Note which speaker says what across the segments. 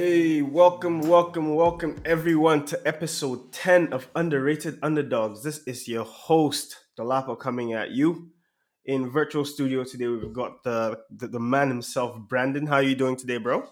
Speaker 1: Hey, welcome, welcome, welcome everyone to episode 10 of Underrated Underdogs. This is your host, Dolapo, coming at you. In virtual studio today, we've got the, the, the man himself, Brandon. How are you doing today, bro?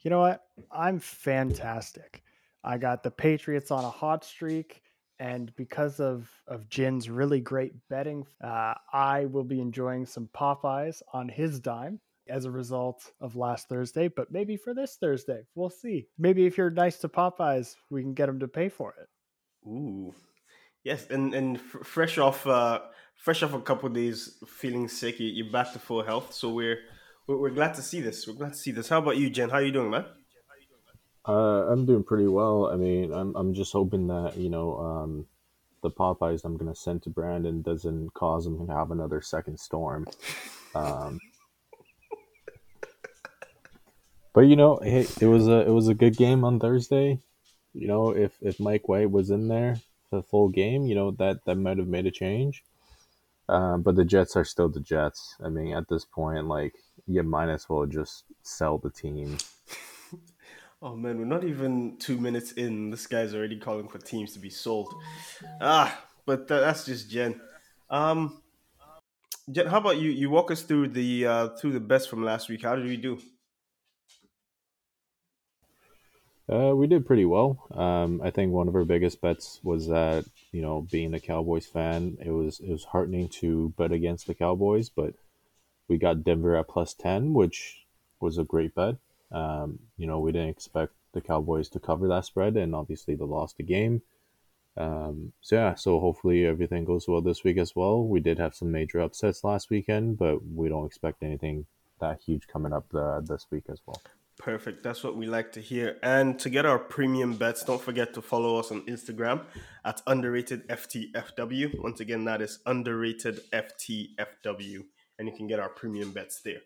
Speaker 2: You know what? I'm fantastic. I got the Patriots on a hot streak, and because of of Jin's really great betting, uh, I will be enjoying some Popeyes on his dime as a result of last Thursday, but maybe for this Thursday, we'll see. Maybe if you're nice to Popeyes, we can get them to pay for it.
Speaker 1: Ooh, yes, and and f- fresh off uh, fresh off a couple days feeling sick, you, you're back to full health. So we're, we're we're glad to see this. We're glad to see this. How about you, Jen? How are you doing, man?
Speaker 3: Uh, I'm doing pretty well. I mean, I'm I'm just hoping that you know um, the Popeyes I'm gonna send to Brandon doesn't cause him to have another second storm. Um, but you know, hey, it was a it was a good game on Thursday. You know, if if Mike White was in there for the full game, you know that that might have made a change. Uh, but the Jets are still the Jets. I mean, at this point, like you might as well just sell the team.
Speaker 1: Oh man, we're not even two minutes in. This guy's already calling for teams to be sold. Ah, but th- that's just Jen. Um, Jen, how about you? You walk us through the uh, through the best from last week. How did we do?
Speaker 3: Uh, we did pretty well. Um, I think one of our biggest bets was that you know, being a Cowboys fan, it was it was heartening to bet against the Cowboys, but we got Denver at plus ten, which was a great bet. Um, you know, we didn't expect the Cowboys to cover that spread, and obviously they lost the game. Um, so yeah, so hopefully everything goes well this week as well. We did have some major upsets last weekend, but we don't expect anything that huge coming up uh, this week as well.
Speaker 1: Perfect. That's what we like to hear. And to get our premium bets, don't forget to follow us on Instagram at underrated FTFW. Once again, that is underrated FTFW, and you can get our premium bets there.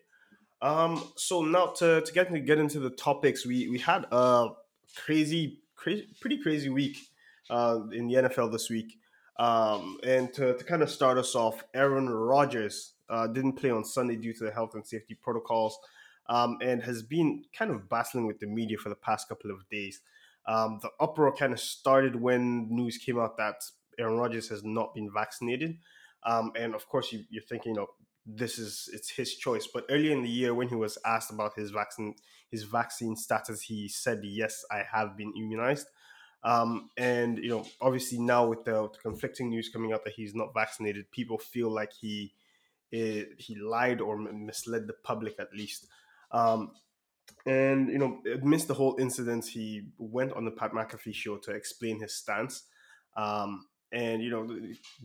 Speaker 1: Um, so now to, to get to get into the topics, we we had a crazy, crazy pretty crazy week uh, in the NFL this week. Um, and to, to kind of start us off, Aaron Rodgers uh, didn't play on Sunday due to the health and safety protocols um, and has been kind of battling with the media for the past couple of days. Um, the uproar kind of started when news came out that Aaron Rodgers has not been vaccinated. Um, and of course, you, are thinking, you know, this is it's his choice. But earlier in the year, when he was asked about his vaccine his vaccine status, he said, "Yes, I have been immunized." Um, and you know, obviously now with the, the, conflicting news coming out that he's not vaccinated, people feel like he eh, he lied or misled the public at least. Um, and you know, amidst the whole incident, he went on the Pat McAfee show to explain his stance. Um, and you know,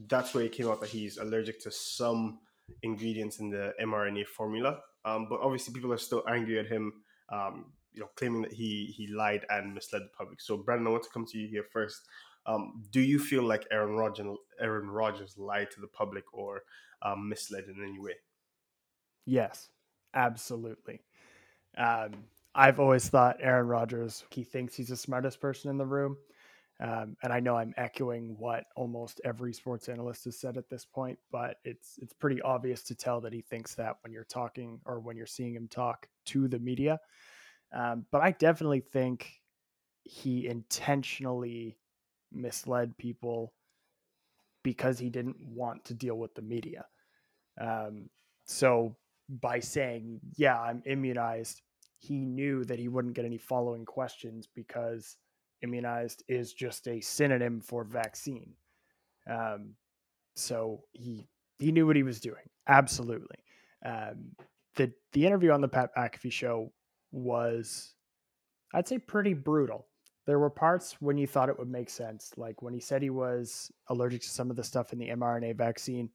Speaker 1: that's where it came out that he's allergic to some ingredients in the mRNA formula. Um, but obviously, people are still angry at him. Um, you know, claiming that he he lied and misled the public. So, Brandon, I want to come to you here first. Um, do you feel like Aaron Rodgers, Aaron Rodgers lied to the public or um, misled in any way?
Speaker 2: Yes, absolutely. Um, I've always thought Aaron Rodgers, he thinks he's the smartest person in the room. Um, and I know I'm echoing what almost every sports analyst has said at this point, but it's it's pretty obvious to tell that he thinks that when you're talking or when you're seeing him talk to the media. Um, but I definitely think he intentionally misled people because he didn't want to deal with the media. Um, so by saying, yeah, I'm immunized, he knew that he wouldn't get any following questions because immunized is just a synonym for vaccine. Um, so he he knew what he was doing. Absolutely. Um, the the interview on the Pat McAfee show was, I'd say, pretty brutal. There were parts when you thought it would make sense, like when he said he was allergic to some of the stuff in the mRNA vaccine.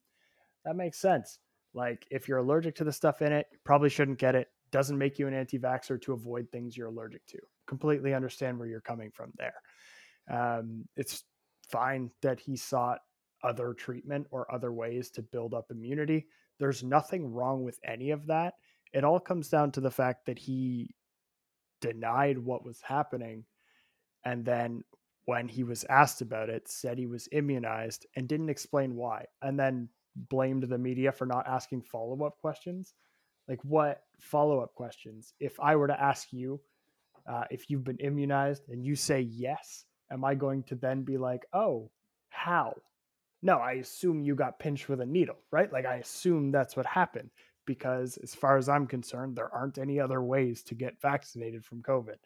Speaker 2: That makes sense. Like if you're allergic to the stuff in it, probably shouldn't get it. Doesn't make you an anti-vaxxer to avoid things you're allergic to. Completely understand where you're coming from there. Um, it's fine that he sought other treatment or other ways to build up immunity. There's nothing wrong with any of that. It all comes down to the fact that he denied what was happening and then when he was asked about it said he was immunized and didn't explain why and then blamed the media for not asking follow up questions. Like, what follow up questions? If I were to ask you, Uh, if you've been immunized and you say yes, am I going to then be like, oh, how? No, I assume you got pinched with a needle, right? Like I assume that's what happened because, as far as I'm concerned, there aren't any other ways to get vaccinated from COVID.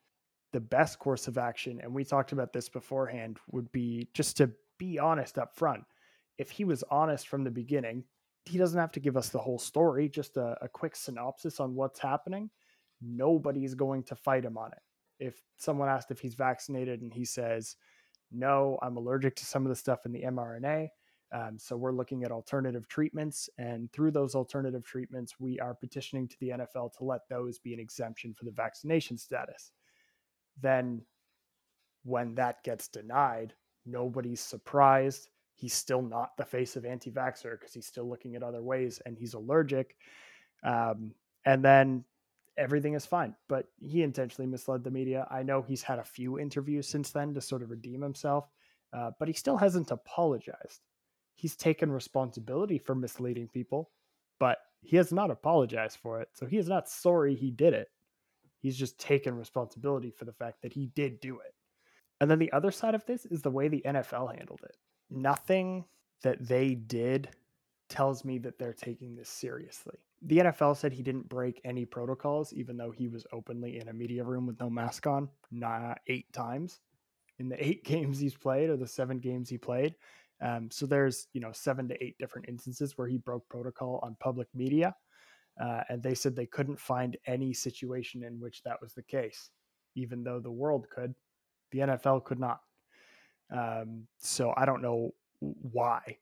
Speaker 2: The best course of action, and we talked about this beforehand, would be just to be honest up front. If he was honest from the beginning, he doesn't have to give us the whole story, just a, a quick synopsis on what's happening. Nobody's going to fight him on it. If someone asked if he's vaccinated and he says, no, I'm allergic to some of the stuff in the mRNA. Um, so we're looking at alternative treatments. And through those alternative treatments, we are petitioning to the NFL to let those be an exemption for the vaccination status. Then, when that gets denied, nobody's surprised. He's still not the face of anti vaxxer because he's still looking at other ways and he's allergic. Um, and then everything is fine. But he intentionally misled the media. I know he's had a few interviews since then to sort of redeem himself, uh, but he still hasn't apologized. He's taken responsibility for misleading people, but he has not apologized for it. So he is not sorry he did it. He's just taken responsibility for the fact that he did do it. And then the other side of this is the way the NFL handled it. Nothing that they did tells me that they're taking this seriously the NFL said he didn't break any protocols, even though he was openly in a media room with no mask on, eight times in the eight games he's played or the seven games he played. Um, so there's you know seven to eight different instances where he broke protocol on public media, uh, and they said they couldn't find any situation in which that was the case, even though the world could, the NFL could not. Um, so I don't know why,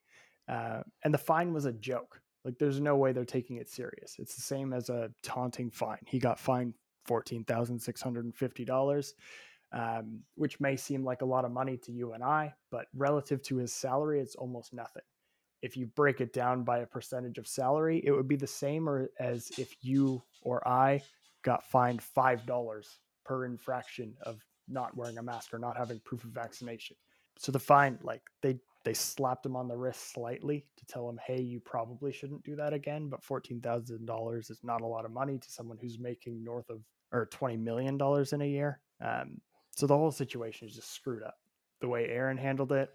Speaker 2: uh, and the fine was a joke like there's no way they're taking it serious. It's the same as a taunting fine. He got fined fourteen thousand six hundred and fifty dollars, um, which may seem like a lot of money to you and I, but relative to his salary, it's almost nothing. If you break it down by a percentage of salary, it would be the same or as if you or I got fined five dollars per infraction of not wearing a mask or not having proof of vaccination. So the fine, like they they slapped him on the wrist slightly to tell him, hey, you probably shouldn't do that again. But $14,000 is not a lot of money to someone who's making north of or $20 million in a year. Um, so the whole situation is just screwed up. The way Aaron handled it,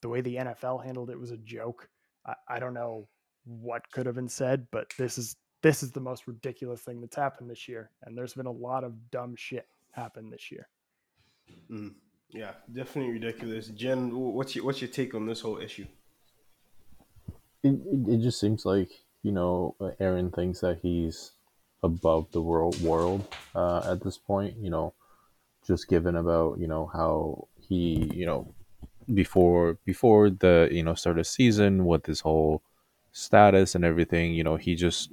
Speaker 2: the way the NFL handled it was a joke. I, I don't know what could have been said, but this is this is the most ridiculous thing that's happened this year. And there's been a lot of dumb shit happen this year.
Speaker 1: Mm. Yeah, definitely ridiculous. Jen, what's your what's your take on this whole issue?
Speaker 3: It, it, it just seems like you know Aaron thinks that he's above the world world uh, at this point. You know, just given about you know how he you know before before the you know start of season with his whole status and everything. You know, he just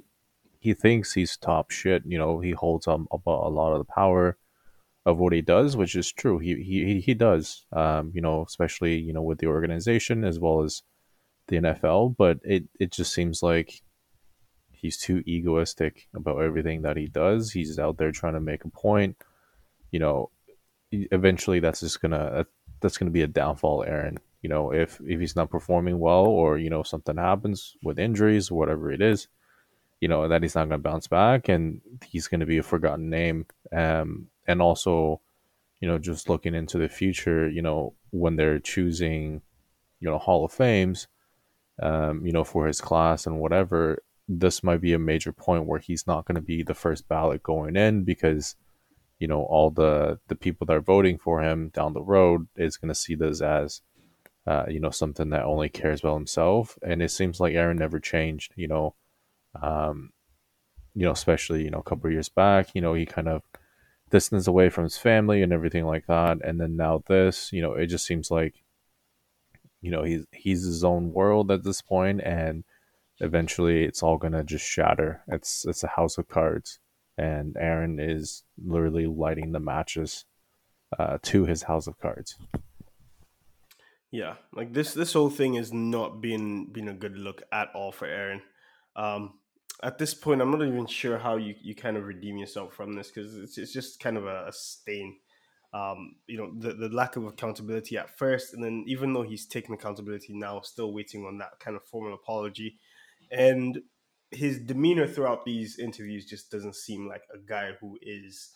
Speaker 3: he thinks he's top shit. You know, he holds up a, a lot of the power of what he does, which is true. He he he does. Um, you know, especially you know with the organization as well as the NFL. But it it just seems like he's too egoistic about everything that he does. He's out there trying to make a point. You know, eventually that's just gonna that's gonna be a downfall, Aaron. You know, if if he's not performing well or you know something happens with injuries, whatever it is, you know that he's not to bounce back and he's to be a forgotten name. Um, and also, you know, just looking into the future, you know, when they're choosing, you know, Hall of Fames, um, you know, for his class and whatever, this might be a major point where he's not going to be the first ballot going in because, you know, all the the people that are voting for him down the road is going to see this as, uh, you know, something that only cares about himself. And it seems like Aaron never changed, you know, um, you know, especially you know a couple years back, you know, he kind of distance away from his family and everything like that. And then now this, you know, it just seems like, you know, he's he's his own world at this point, and eventually it's all gonna just shatter. It's it's a house of cards, and Aaron is literally lighting the matches uh, to his house of cards.
Speaker 1: Yeah, like this this whole thing is not being being a good look at all for Aaron. Um, at this point, I'm not even sure how you, you kind of redeem yourself from this because it's, it's just kind of a, a stain. Um, you know, the, the lack of accountability at first, and then even though he's taken accountability now, still waiting on that kind of formal apology. And his demeanor throughout these interviews just doesn't seem like a guy who is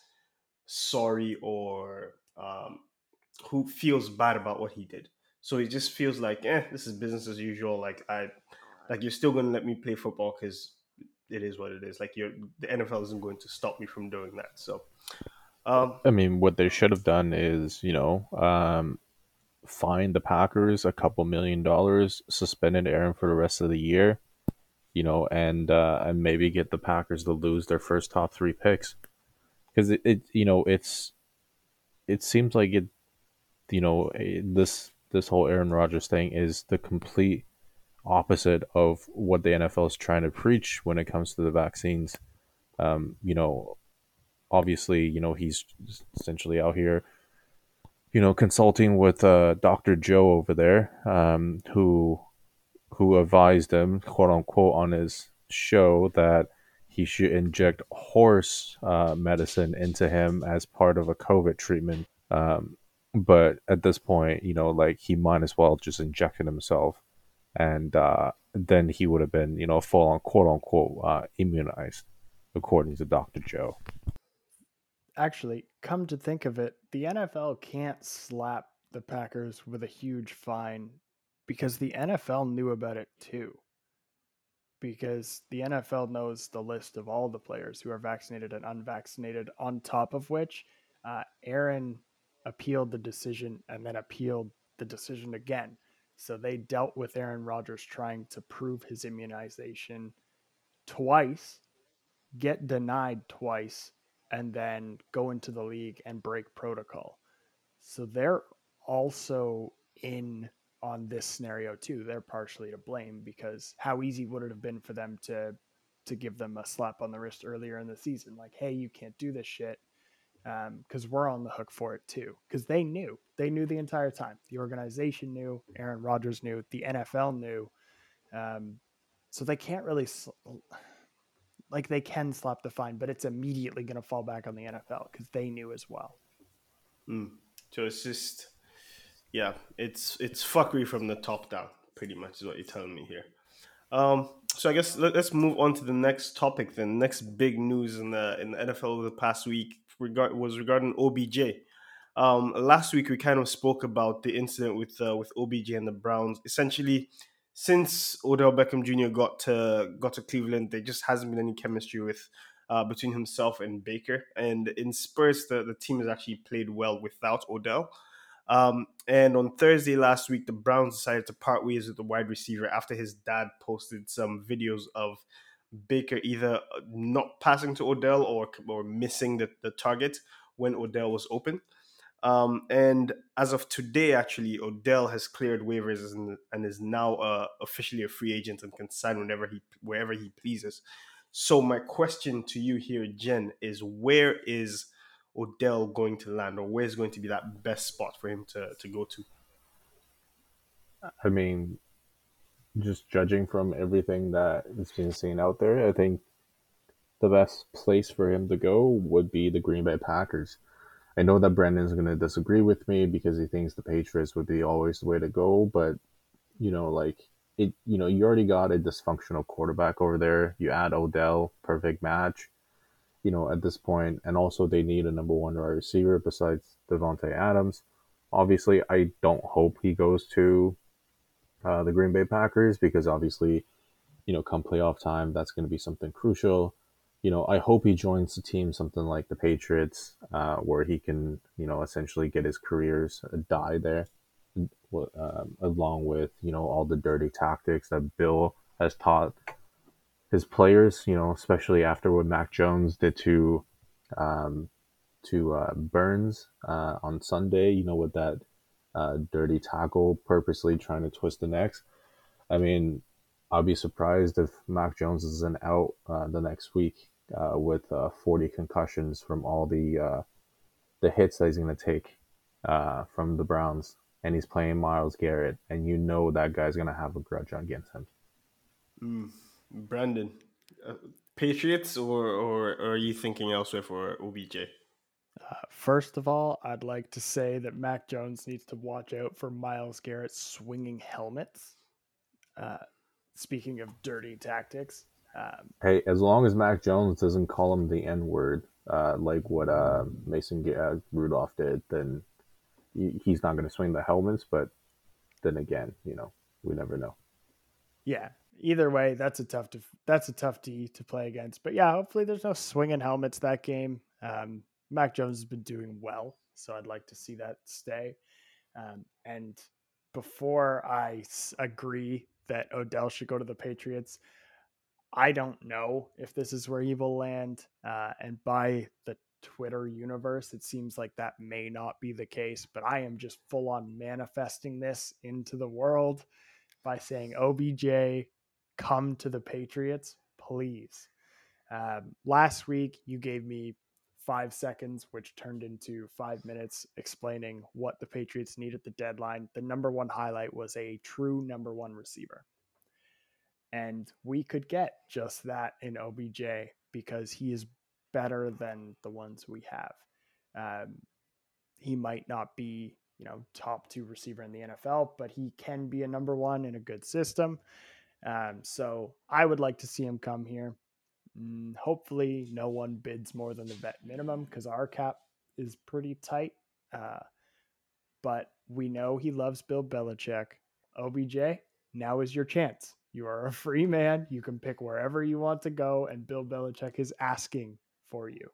Speaker 1: sorry or um, who feels bad about what he did. So it just feels like, eh, this is business as usual. Like I, like you're still to let me play football because it is what it is. Like you're, the NFL isn't going to stop me from doing that. So, um,
Speaker 3: I mean, what they should have done is, you know, um, find the Packers a couple million dollars, suspended Aaron for the rest of the year, you know, and uh, and maybe get the Packers to lose their first top three picks, because it, it, you know, it's it seems like it, you know, this this whole Aaron Rodgers thing is the complete opposite of what the NFL is trying to preach when it comes to the vaccines. Um, you know, obviously, you know, he's essentially out here, you know, consulting with uh, Dr. Joe over there, um, who who advised him, quote unquote, on his show that he should inject horse uh, medicine into him as part of a COVID treatment. Um, but at this point, you know, like he might as well just inject it himself, and uh, then he would have been, you know, full on quote unquote uh, immunized, according to Doctor Joe
Speaker 2: actually, come to think of it, the NFL can't slap the Packers with a huge fine because the NFL knew about it too. Because the NFL knows the list of all the players who are vaccinated and unvaccinated, on top of which, uh, Aaron appealed the decision and then appealed the decision again. So they dealt with Aaron Rodgers trying to prove his immunization twice, get denied twice, and then go into the league and break protocol. So they're also in on this scenario too. They're partially to blame because how easy would it have been for them to to give them a slap on the wrist earlier in the season, like, "Hey, you can't do this shit," because um, we're on the hook for it too. Because they knew, they knew the entire time. The organization knew, Aaron Rodgers knew, the NFL knew. Um, so they can't really. Sl- like they can slap the fine, but it's immediately going to fall back on the NFL because they knew as well.
Speaker 1: Mm. So it's just, yeah, it's it's fuckery from the top down, pretty much is what you're telling me here. Um, so I guess let, us move on to the next topic. Then next big news in the in the NFL over the past week regard was regarding OBJ. Um, last week we kind of spoke about the incident with uh, with OBJ and the Browns. Essentially, since Odell Beckham Jr. got to got to Cleveland, there just hasn't been any chemistry with uh, between himself and Baker. And in Spurs, the, the team has actually played well without Odell. Um, and on Thursday last week, the Browns decided to part ways with the wide receiver after his dad posted some videos of Baker either not passing to Odell or or missing the, the target when Odell was open. Um, and as of today, actually, Odell has cleared waivers and, and is now uh, officially a free agent and can sign whenever he wherever he pleases. So my question to you here, Jen, is where is Odell going to land, or where's going to be that best spot for him to, to go to?
Speaker 3: I mean, just judging from everything that is being seen out there, I think the best place for him to go would be the Green Bay Packers. I know that Brandon's going to disagree with me because he thinks the Patriots would be always the way to go, but you know, like it, you know, you already got a dysfunctional quarterback over there. You add Odell, perfect match. You know, at this point, and also they need a number one wide receiver besides Davante Adams. Obviously, I don't hope he goes to uh, the Green Bay Packers because obviously, you know, come playoff time, that's going to be something crucial you know, I hope he joins a team something like the Patriots, uh, where he can, you know, essentially get his careers uh, die there, um, along with you know all the dirty tactics that Bill has taught his players. You know, especially after what Mac Jones did to um, to uh, Burns uh, on Sunday. You know, with that uh, dirty tackle, purposely trying to twist the necks. I mean, I'll be surprised if Mac Jones isn't out uh, the next week uh, with uh, 40 concussions from all the uh, the hits that he's going to take uh, from the Browns, and he's playing Myles Garrett, and you know that guy's going to have a grudge against him.
Speaker 1: Mm. Brandon, Patriots, or, or, or are you thinking elsewhere for OBJ?
Speaker 2: Uh, first of all, I'd like to say that Mac Jones needs to watch out for Myles Garrett swinging helmets. speaking of dirty tactics,
Speaker 3: um, hey, as long as Mac Jones doesn't call him the N word, uh, like what uh, Mason uh, Rudolph did, then he's not going to swing the helmets. But then again, you know, we never know.
Speaker 2: Yeah. Either way, that's a tough to, that's a tough D to play against. But yeah, hopefully there's no swinging helmets that game. Um, Mac Jones has been doing well, so I'd like to see that stay. Um, and before I agree that Odell should go to the Patriots, I don't know if this is where he will land. Uh, and by the Twitter universe, it seems like that may not be the case, but I am just full on manifesting this into the world by saying, OBJ, come to the Patriots, please. Um, last week, you gave me five seconds, which turned into five minutes explaining what the Patriots need at the deadline. The number one highlight was a true number one receiver. And we could get just that in OBJ because he is better than the ones we have. Um, he might not be, you know, top two receiver in the NFL, but he can be a number one in a good system. Um, so I would like to see him come here. Mm, hopefully, no one bids more than the vet minimum because our cap is pretty tight. Uh, but we know he loves Bill Belichick. OBJ, now is your chance. You are a free man. You can pick wherever you want to go, and Bill Belichick is asking for you.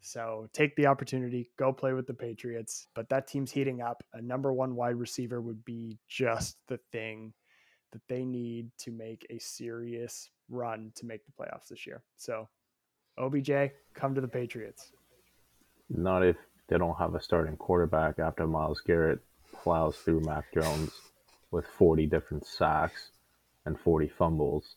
Speaker 2: So take the opportunity, go play with the Patriots. But that team's heating up. A number one wide receiver would be just the thing that they need to make a serious run to make the playoffs this year. So OBJ, come to the Patriots.
Speaker 3: Not if they don't have a starting quarterback after Myles Garrett plows through Mac Jones with 40 different sacks and 40 fumbles.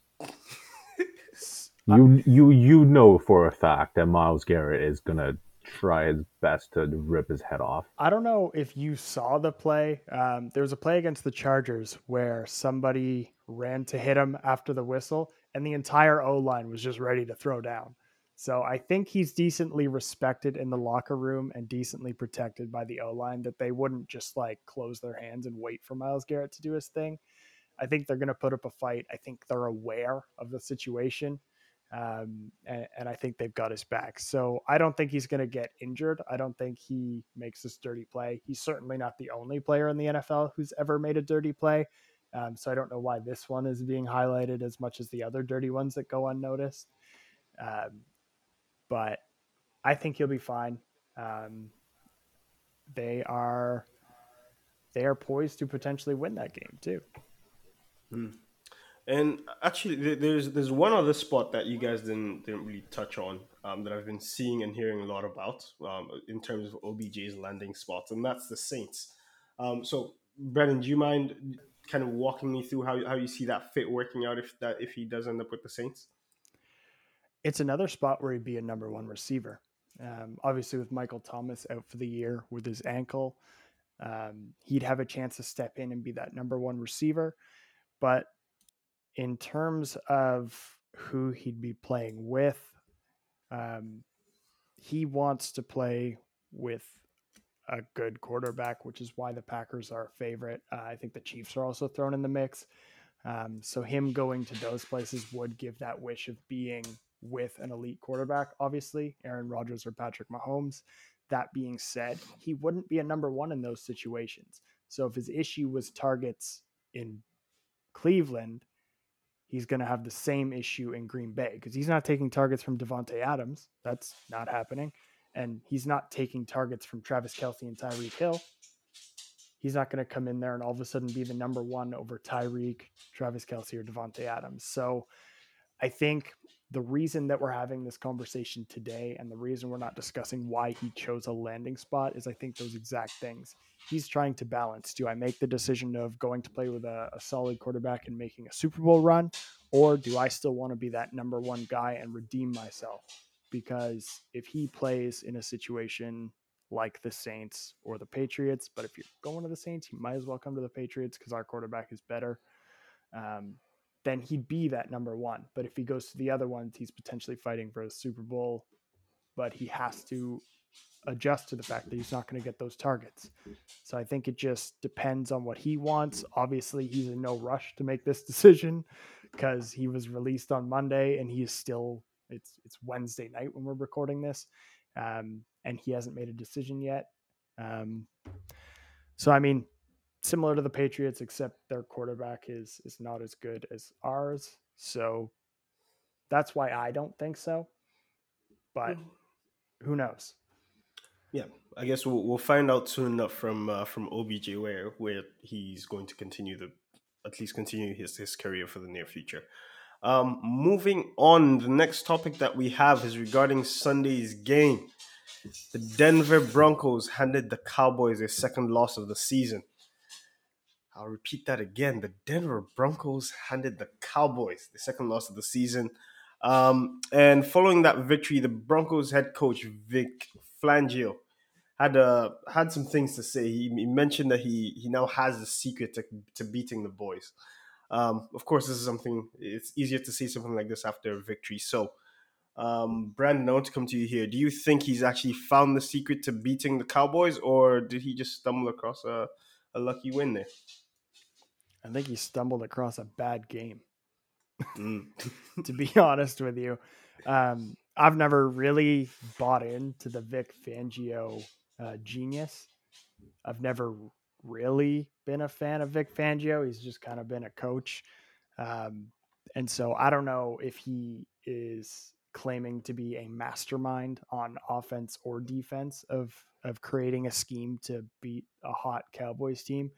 Speaker 3: you you you know for a fact that Miles Garrett is gonna try his best to rip his head off.
Speaker 2: I don't know if you saw the play. Um, there was a play against the Chargers where somebody ran to hit him after the whistle, and the entire O line was just ready to throw down. So I think he's decently respected in the locker room and decently protected by the O line that they wouldn't just like close their hands and wait for Myles Garrett to do his thing. I think they're going to put up a fight. I think they're aware of the situation. Um, and, and, I think they've got his back. So I don't think he's going to get injured. I don't think he makes this dirty play. He's certainly not the only player in the NFL who's ever made a dirty play. Um, so I don't know why this one is being highlighted as much as the other dirty ones that go unnoticed. Um, but I think he'll be fine. Um, they are they are poised to potentially win that game too.
Speaker 1: Hmm. And actually, there's there's one other spot that you guys didn't didn't really touch on um, that I've been seeing and hearing a lot about um, in terms of OBJ's landing spots, and that's the Saints. Um, so, Brennan, do you mind kind of walking me through how, how you see that fit working out if that if he does end up with the Saints?
Speaker 2: It's another spot where he'd be a number one receiver. Um, obviously, with Michael Thomas out for the year with his ankle, um, he'd have a chance to step in and be that number one receiver. But in terms of who he'd be playing with, um, he wants to play with a good quarterback, which is why the Packers are a favorite. Uh, I think the Chiefs are also thrown in the mix. Um, so him going to those places would give that wish of being with an elite quarterback, obviously, Aaron Rodgers or Patrick Mahomes. That being said, he wouldn't be a number one in those situations. So if his issue was targets in Cleveland, he's going to have the same issue in Green Bay because he's not taking targets from Davante Adams. That's not happening. And he's not taking targets from Travis Kelce and Tyreek Hill. He's not going to come in there and all of a sudden be the number one over Tyreek, Travis Kelce, or Davante Adams. So I think the reason that we're having this conversation today and the reason we're not discussing why he chose a landing spot is I think those exact things. He's trying to balance. Do I make the decision of going to play with a, a solid quarterback and making a Super Bowl run? Or do I still want to be that number one guy and redeem myself? Because if he plays in a situation like the Saints or the Patriots, but if you're going to the Saints, you might as well come to the Patriots because our quarterback is better. Um, then he'd be that number one. But if he goes to the other ones, he's potentially fighting for a Super Bowl, but he has to adjust to the fact that he's not going to get those targets. So I think it just depends on what he wants. Obviously, he's in no rush to make this decision because he was released on Monday and he is still it's it's Wednesday night when we're recording this. um, and he hasn't made a decision yet. Um, so I mean, similar to the Patriots, except their quarterback is is not as good as ours. So that's why I don't think so. But who knows?
Speaker 1: Yeah, I guess we'll, we'll find out soon enough from uh, from OBJ where where he's going to continue the at least continue his his career for the near future. Um, moving on, the next topic that we have is regarding Sunday's game. The Denver Broncos handed the Cowboys their second loss of the season. I'll repeat that again. The Denver Broncos handed the Cowboys the second loss of the season. Um, and following that victory, the Broncos head coach Vic Fangio had uh, had some things to say. He, he, mentioned that he he now has the secret to, to beating the boys. Um, of course, this is something. It's easier to see something like this after a victory. So, um, Brandon, I want to come to you here. Do you think he's actually found the secret to beating the Cowboys, or did he just stumble across a, a lucky win there?
Speaker 2: I think he stumbled across a bad game. Mm. to be honest with you, um, I've never really bought into the Vic Fangio uh, genius. I've never really been a fan of Vic Fangio. He's just kind of been a coach. Um, and so I don't know if he is claiming to be a mastermind on offense or defense of of creating a scheme to beat a hot Cowboys team.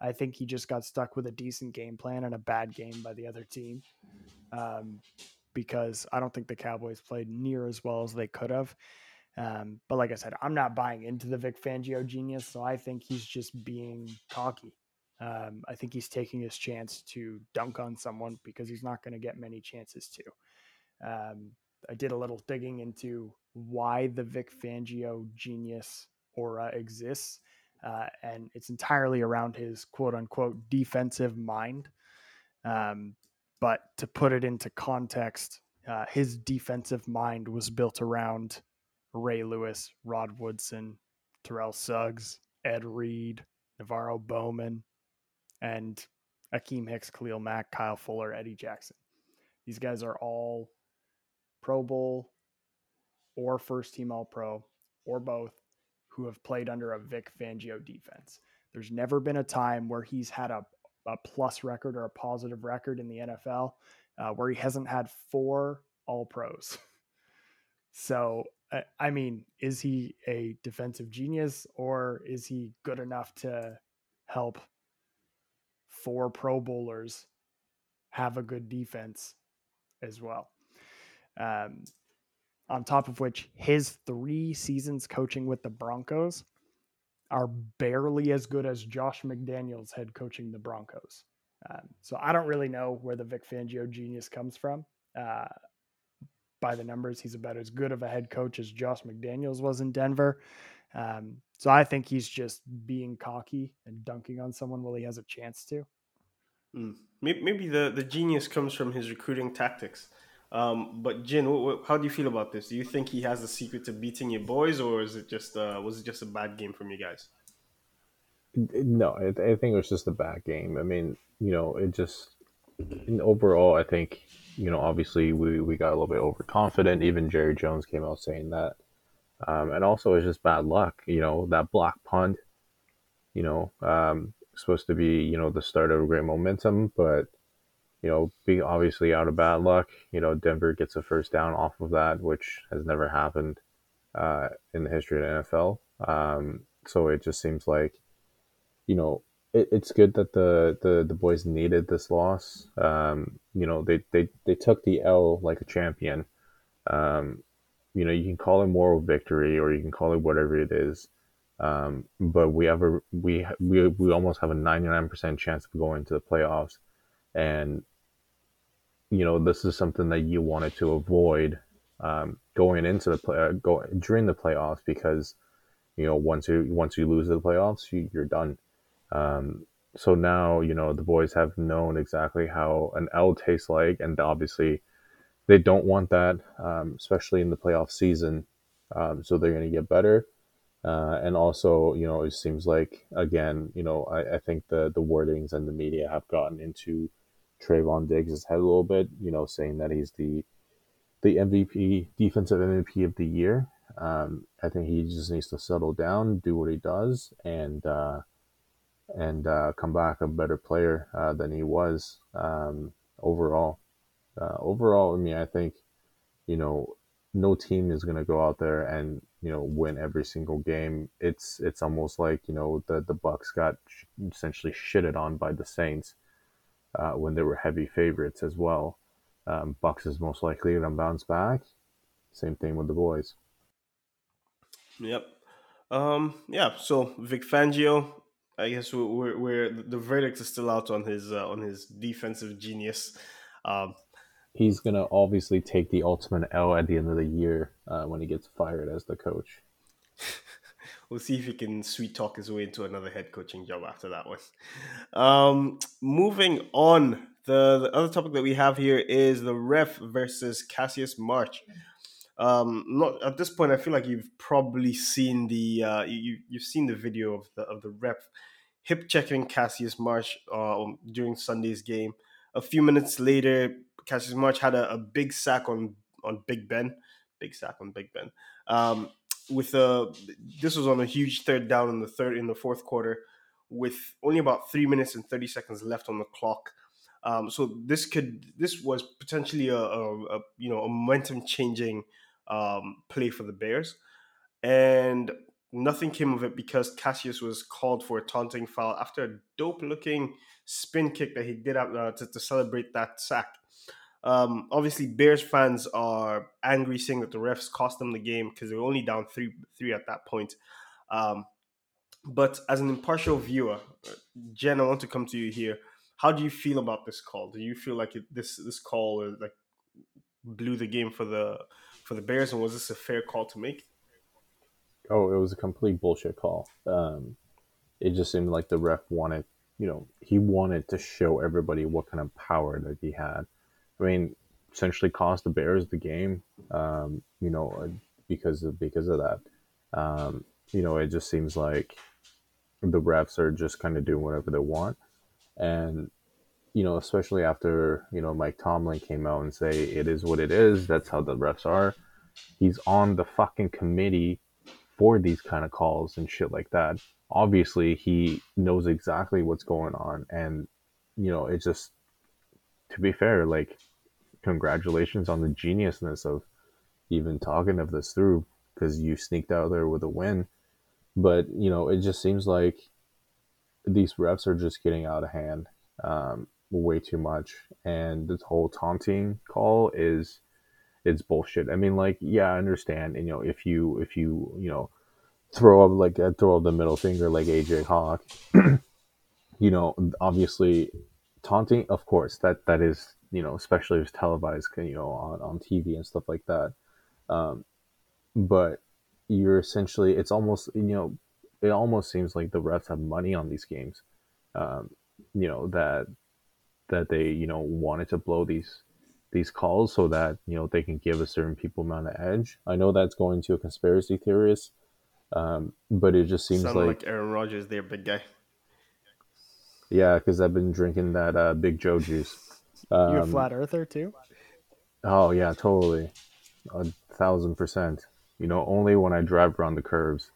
Speaker 2: I think he just got stuck with a decent game plan and a bad game by the other team. Um, because I don't think the Cowboys played near as well as they could have. Um, but like I said, I'm not buying into the Vic Fangio genius, so I think he's just being cocky. Um, I think he's taking his chance to dunk on someone because he's not going to get many chances to. Um, I did a little digging into why the Vic Fangio genius aura exists, uh, and it's entirely around his quote unquote defensive mind. Um, but to put it into context, uh, his defensive mind was built around Ray Lewis, Rod Woodson, Terrell Suggs, Ed Reed, NaVorro Bowman, and Akiem Hicks, Khalil Mack, Kyle Fuller, Eddie Jackson. These guys are all Pro Bowl or first team All Pro or both who have played under a Vic Fangio defense. There's never been a time where he's had a, a plus record or a positive record in the NFL uh, where he hasn't had four All Pros. So I mean, is he a defensive genius or is he good enough to help four Pro Bowlers have a good defense as well? Um, on top of which, his three seasons coaching with the Broncos are barely as good as Josh McDaniels head coaching the Broncos. Um, so I don't really know where the Vic Fangio genius comes from. Uh, by the numbers. He's about as good of a head coach as Josh McDaniels was in Denver. Um, so I think he's just being cocky and dunking on someone while he has a chance to.
Speaker 1: Mm. Maybe the, the genius comes from his recruiting tactics. Um, but Jin, what, what, how do you feel about this? Do you think he has the secret to beating your boys, or is it just uh, was it just a bad game from you guys?
Speaker 3: No, I, I think it was just a bad game. I mean, you know, it just overall, I think you know, obviously we, we got a little bit overconfident. Even Jerry Jones came out saying that. Um, and also it's just bad luck, you know, that block punt, you know, um, supposed to be, you know, the start of great momentum, but, you know, being obviously out of bad luck, you know, Denver gets a first down off of that, which has never happened uh, in the history of the NFL. Um, so it just seems like, you know, it, it's good that the, the, the boys needed this loss. Um, you know, they, they, they took the L like a champion. Um, you know, you can call it moral victory or you can call it whatever it is. Um, but we have a, we, we, we almost have a 99% chance of going to the playoffs. And, you know, this is something that you wanted to avoid, um, going into the play, uh, go during the playoffs because, you know, once you, once you lose the playoffs, you, you're done. Um, so now, you know, the boys have known exactly how an L tastes like, and obviously they don't want that, um, especially in the playoff season. Um, so they're going to get better. Uh, and also, you know, it seems like, again, you know, I, I, think the, the wordings and the media have gotten into Trevon Diggs' head a little bit, you know, saying that he's the the MVP, defensive MVP of the year. Um, I think he just needs to settle down, do what he does, and uh, and uh, come back a better player uh, than he was um, overall. Uh, overall, I mean, I think you know no team is going to go out there and you know win every single game. It's it's almost like you know the the Bucs got essentially shitted on by the Saints uh, when they were heavy favorites as well. Um, Bucs is most likely going to bounce back. Same thing with the boys.
Speaker 1: Yep. Um, yeah. So Vic Fangio, I guess we're, we're, the verdict is still out on his uh, on his defensive genius. Um,
Speaker 3: He's gonna obviously take the ultimate L at the end of the year uh, when he gets fired as the coach.
Speaker 1: we'll see if he can sweet talk his way into another head coaching job after that one. Um, moving on, the, the other topic that we have here is the ref versus Cassius Marsh. Um, not at this point. I feel like you've probably seen the uh, you you've seen the video of the of the ref hip checking Cassius Marsh uh, during Sunday's game. A few minutes later, Cassius Marsh had a, a, big sack on on Big Ben, big sack on Big Ben. Um, with a this was on a huge third down in the third in the fourth quarter, with only about three minutes and thirty seconds left on the clock. Um, so this could this was potentially a, a, a you know a momentum changing um, play for the Bears. And nothing came of it because Cassius was called for a taunting foul after a dope looking spin kick that he did uh, to, to, celebrate that sack. Um, obviously, Bears fans are angry, saying that the refs cost them the game because they were only down three three at that point. Um, but as an impartial viewer, Jen, I want to come to you here. How do you feel about this call? Do you feel like it, this this call like blew the game for the for the Bears, and was this a fair call to make?
Speaker 3: Oh, it was a complete bullshit call. Um, it just seemed like the ref wanted, you know, he wanted to show everybody what kind of power that he had. I mean, essentially cost the Bears the game, um, you know, uh, because of because of that. Um, you know, it just seems like the refs are just kind of doing whatever they want, and you know, especially after, you know, Mike Tomlin came out and say it is what it is, that's how the refs are. He's on the fucking committee for these kind of calls and shit like that. Obviously, he knows exactly what's going on and you know, it just to be fair, like congratulations on the geniusness of even talking of this through because you sneaked out there with a win. But, you know, it just seems like these refs are just getting out of hand. Um, way too much. And this whole taunting call is it's bullshit. I mean, like, yeah, I understand. And, you know, if you if you you know throw up like uh, throw up the middle finger like AJ Hawk, you know, obviously taunting, of course, that that is you know, especially if it's televised, you know, on on TV and stuff like that. Um, but you're essentially it's almost you know it almost seems like the refs have money on these games um, you know that that they you know wanted to blow these these calls so that you know they can give a certain people amount of edge. I know that's going to a conspiracy theorist, um, but it just seems like, like
Speaker 1: Aaron Rodgers, there, big guy.
Speaker 3: Yeah, because I've been drinking that uh, Big Joe juice.
Speaker 2: Um, You're a flat earther too.
Speaker 3: Oh yeah, totally, a thousand percent. You know, only when I drive around the curves.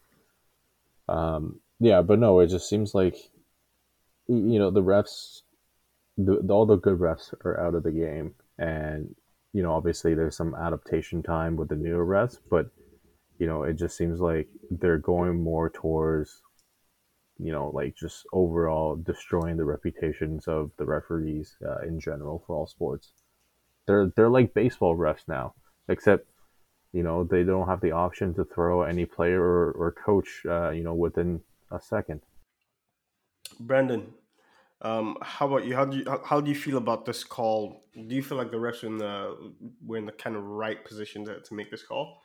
Speaker 3: Um, yeah, but no, it just seems like you know the refs the, all the good refs are out of the game, and you know obviously there's some adaptation time with the newer refs, but you know it just seems like they're going more towards you know like just overall destroying the reputations of the referees uh, in general for all sports. They're they're like baseball refs now, except you know they don't have the option to throw any player or, or coach uh, you know within a second.
Speaker 1: Brandon, um, how about you? How do you how, how, do you feel about this call? Do you feel like the refs in the were in the kind of right position to, to make this call?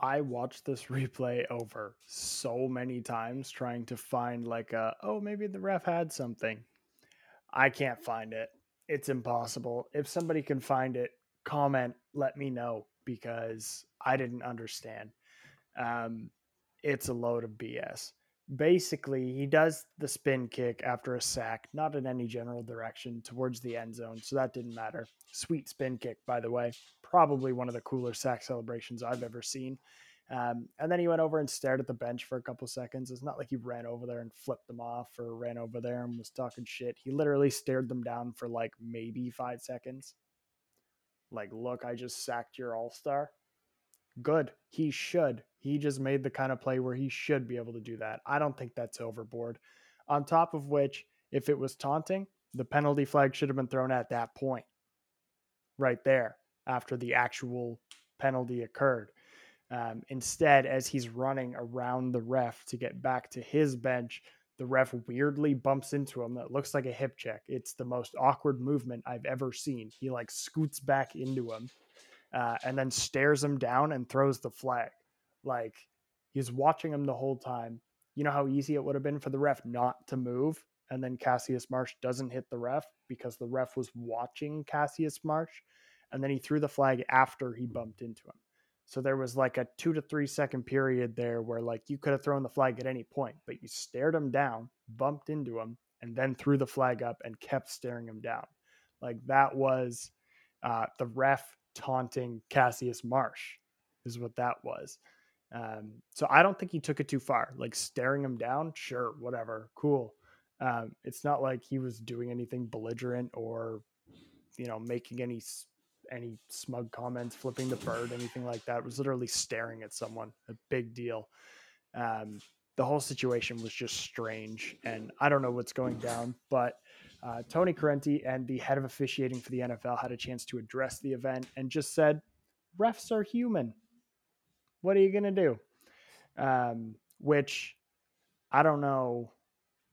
Speaker 2: I watched this replay over so many times trying to find like a oh maybe the ref had something. I can't find it. It's impossible. If somebody can find it, comment, let me know because I didn't understand. Um, it's a load of BS basically he does the spin kick after a sack, not in any general direction towards the end zone. So that didn't matter. Sweet spin kick, by the way. Probably one of the cooler sack celebrations I've ever seen. Um, and then he went over and stared at the bench for a couple seconds. It's not like he ran over there and flipped them off or ran over there and was talking shit. He literally stared them down for like maybe five seconds. Like, look, I just sacked your all star. Good. He should. He just made the kind of play where he should be able to do that. I don't think that's overboard. On top of which, if it was taunting, the penalty flag should have been thrown at that point, right there, after the actual penalty occurred. Um, instead, as he's running around the ref to get back to his bench, the ref weirdly bumps into him. That looks like a hip check. It's the most awkward movement I've ever seen. He like scoots back into him uh, and then stares him down and throws the flag. Like he's watching him the whole time. You know how easy it would have been for the ref not to move and then Cassius Marsh doesn't hit the ref because the ref was watching Cassius Marsh, and then he threw the flag after he bumped into him. So there was like a two to three second period there where like you could have thrown the flag at any point, but you stared him down, bumped into him, and then threw the flag up and kept staring him down. Like that was uh, the ref taunting Cassius Marsh, is what that was. Um, so I don't think he took it too far. Like staring him down, sure, whatever, cool. Um, it's not like he was doing anything belligerent or, you know, making any any smug comments, flipping the bird, anything like that. It was literally staring at someone. A big deal. Um, the whole situation was just strange, and I don't know what's going down. But uh, Tony Corrente and the head of officiating for the NFL had a chance to address the event and just said, "Refs are human. What are you gonna do?" Um, which I don't know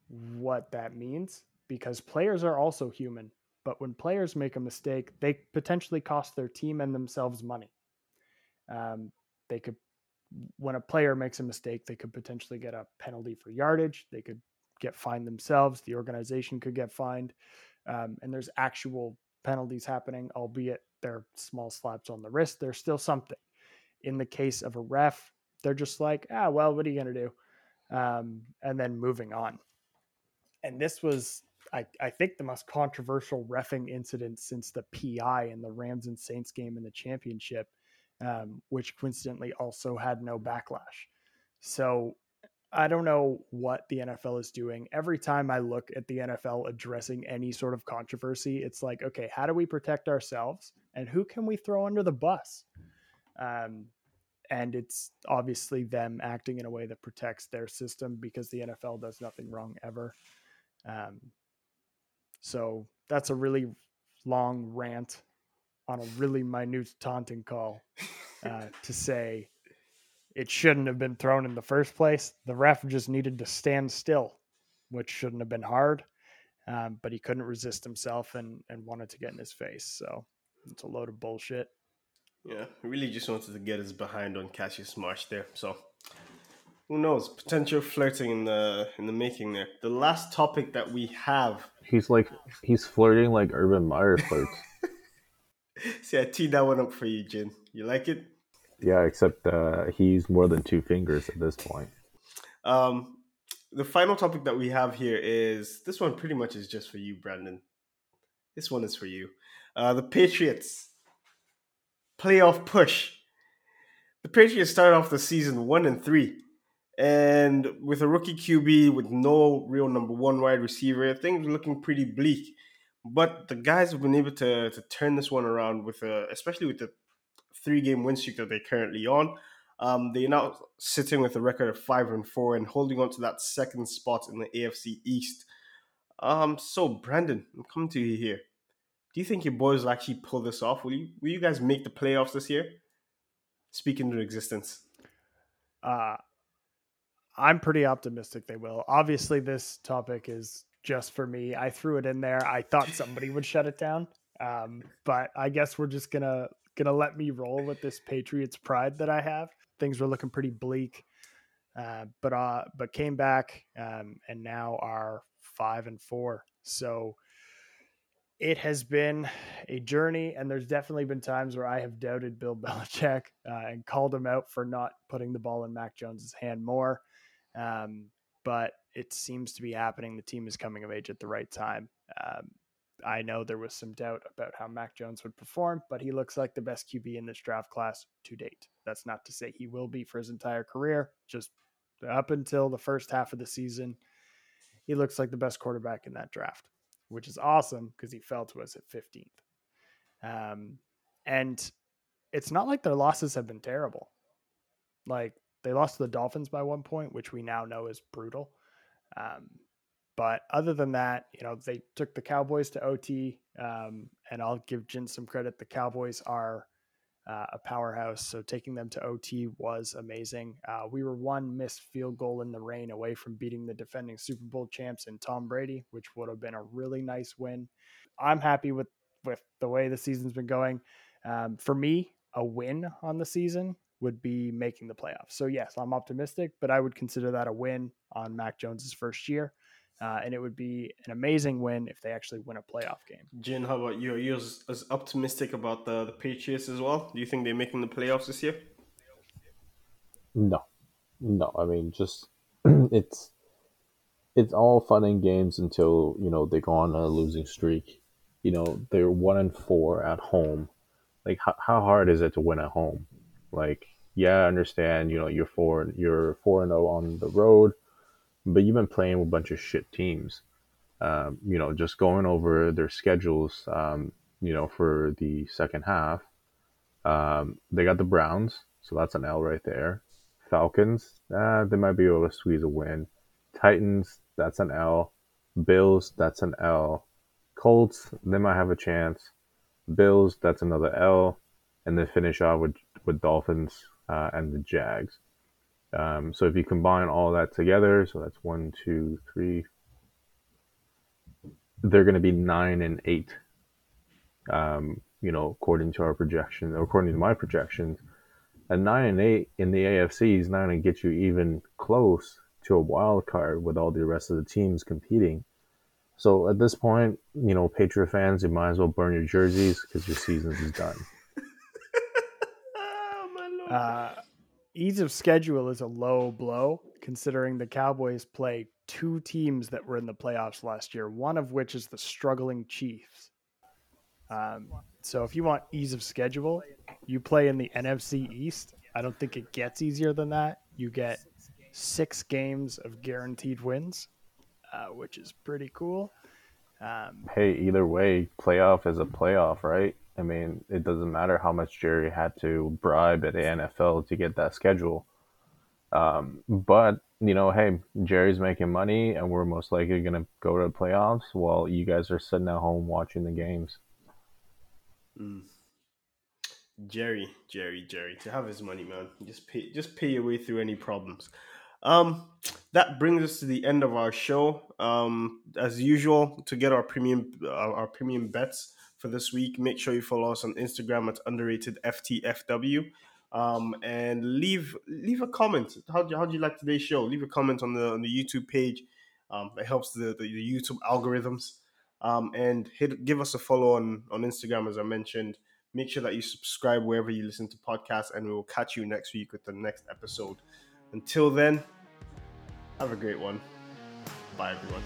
Speaker 2: what that means because players are also human. But when players make a mistake, they potentially cost their team and themselves money. Um, they could, when a player makes a mistake, they could potentially get a penalty for yardage. They could get fined themselves. The organization could get fined. Um, and there's actual penalties happening, albeit they're small slaps on the wrist. There's still something. In the case of a ref, they're just like, ah, well, what are you going to do? Um, and then moving on and this was I, I think the most controversial refing incident since the PI in the Rams and Saints game in the championship, um, which coincidentally also had no backlash. So I don't know what the NFL is doing. Every time I look at the NFL addressing any sort of controversy, it's like, okay, how do we protect ourselves and who can we throw under the bus? Um, and it's obviously them acting in a way that protects their system because the NFL does nothing wrong ever. Um, so that's a really long rant on a really minute taunting call uh, to say it shouldn't have been thrown in the first place. The ref just needed to stand still, which shouldn't have been hard. Um, but he couldn't resist himself and, and wanted to get in his face. So it's a load of bullshit.
Speaker 1: Yeah, really just wanted to get us behind on Cassius Marsh there. So who knows? Potential flirting in the in the making there. The last topic that we have.
Speaker 3: He's like he's flirting like Urban Meyer flirts.
Speaker 1: See, I teed that one up for you, Jin. You like it?
Speaker 3: Yeah, except uh, he's more than two fingers at this point.
Speaker 1: Um, the final topic that we have here is this one. Pretty much is just for you, Brandon. This one is for you. Uh, the Patriots playoff push. The Patriots started off the season one and three and with a rookie QB with no real number one wide receiver, things looking pretty bleak. But the guys have been able to to turn this one around with a, especially with the three game win streak that they're currently on. Um, they're now sitting with a record of five and four and holding on to that second spot in the AFC East. Um, so Brandon, I'm coming to you here. Do you think your boys will actually pull this off? Will you will you guys make the playoffs this year? Speaking into existence.
Speaker 2: Uh I'm pretty optimistic they will. Obviously, this topic is just for me. I threw it in there. I thought somebody would shut it down, um, but I guess we're just gonna gonna let me roll with this Patriots pride that I have. Things were looking pretty bleak, uh, but uh, but came back um, and now are five and four. So it has been a journey, and there's definitely been times where I have doubted Bill Belichick uh, and called him out for not putting the ball in Mac Jones's hand more. Um, but it seems to be happening. The team is coming of age at the right time. Um, I know there was some doubt about how Mac Jones would perform, but he looks like the best QB in this draft class to date. That's not to say he will be for his entire career, just up until the first half of the season. He looks like the best quarterback in that draft, which is awesome because he fell to us at 15th. Um, and it's not like their losses have been terrible. Like they lost to the Dolphins by one point, which we now know is brutal. Um, but other than that, you know, they took the Cowboys to OT, um, and I'll give Jin some credit. The Cowboys are uh, a powerhouse, so taking them to OT was amazing. Uh, we were one missed field goal in the rain away from beating the defending Super Bowl champs and Tom Brady, which would have been a really nice win. I'm happy with with the way the season's been going. Um, for me, a win on the season would be making the playoffs. So yes, I'm optimistic, but I would consider that a win on Mac Jones's first year. Uh, and it would be an amazing win if they actually win a playoff game.
Speaker 1: Jin, how about you? Are you as, as optimistic about the, the Patriots as well? Do you think they're making the playoffs this year?
Speaker 3: No, no. I mean, just it's it's all fun and games until you know they go on a losing streak. You know, they're one and four at home. Like, how, how hard is it to win at home? Like, yeah, I understand. You know, you're four, you're four and zero oh on the road but you've been playing with a bunch of shit teams. Um, you know, just going over their schedules, um, you know, for the second half. Um, they got the Browns, so that's an L right there. Falcons, uh, they might be able to squeeze a win. Titans, that's an L. Bills, that's an L. Colts, they might have a chance. Bills, that's another L. And then finish off with, with Dolphins uh, and the Jags. Um, so if you combine all that together, so that's one, two, three, they're going to be nine and eight. Um, you know, according to our projection, according to my projections, a nine and eight in the AFC is not going to get you even close to a wild card with all the rest of the teams competing. So at this point, you know, Patriot fans, you might as well burn your jerseys because your season is done.
Speaker 2: oh, uh, ease of schedule is a low blow considering the Cowboys play two teams that were in the playoffs last year, one of which is the struggling Chiefs. Um, so if you want ease of schedule, you play in the NFC East. I don't think it gets easier than that. You get six games of guaranteed wins, uh, which is pretty cool.
Speaker 3: Um, hey, either way, playoff is a playoff, right? I mean, it doesn't matter how much Jerry had to bribe at the NFL to get that schedule. Um, but you know, hey, Jerry's making money, and we're most likely going to go to the playoffs while you guys are sitting at home watching the games.
Speaker 1: Mm. Jerry, Jerry, Jerry, to have his money, man. Just pay, just pay your way through any problems. Um, that brings us to the end of our show. Um, as usual, to get our premium, uh, our premium bets for this week. Make sure you follow us on Instagram at underrated FTFW. Um, and leave leave a comment. How do, how do you like today's show? Leave a comment on the on the YouTube page. Um, it helps the, the, the YouTube algorithms. Um, and hit give us a follow on on Instagram as I mentioned. Make sure that you subscribe wherever you listen to podcasts, and we will catch you next week with the next episode. Until then, have a great one. Bye, everyone.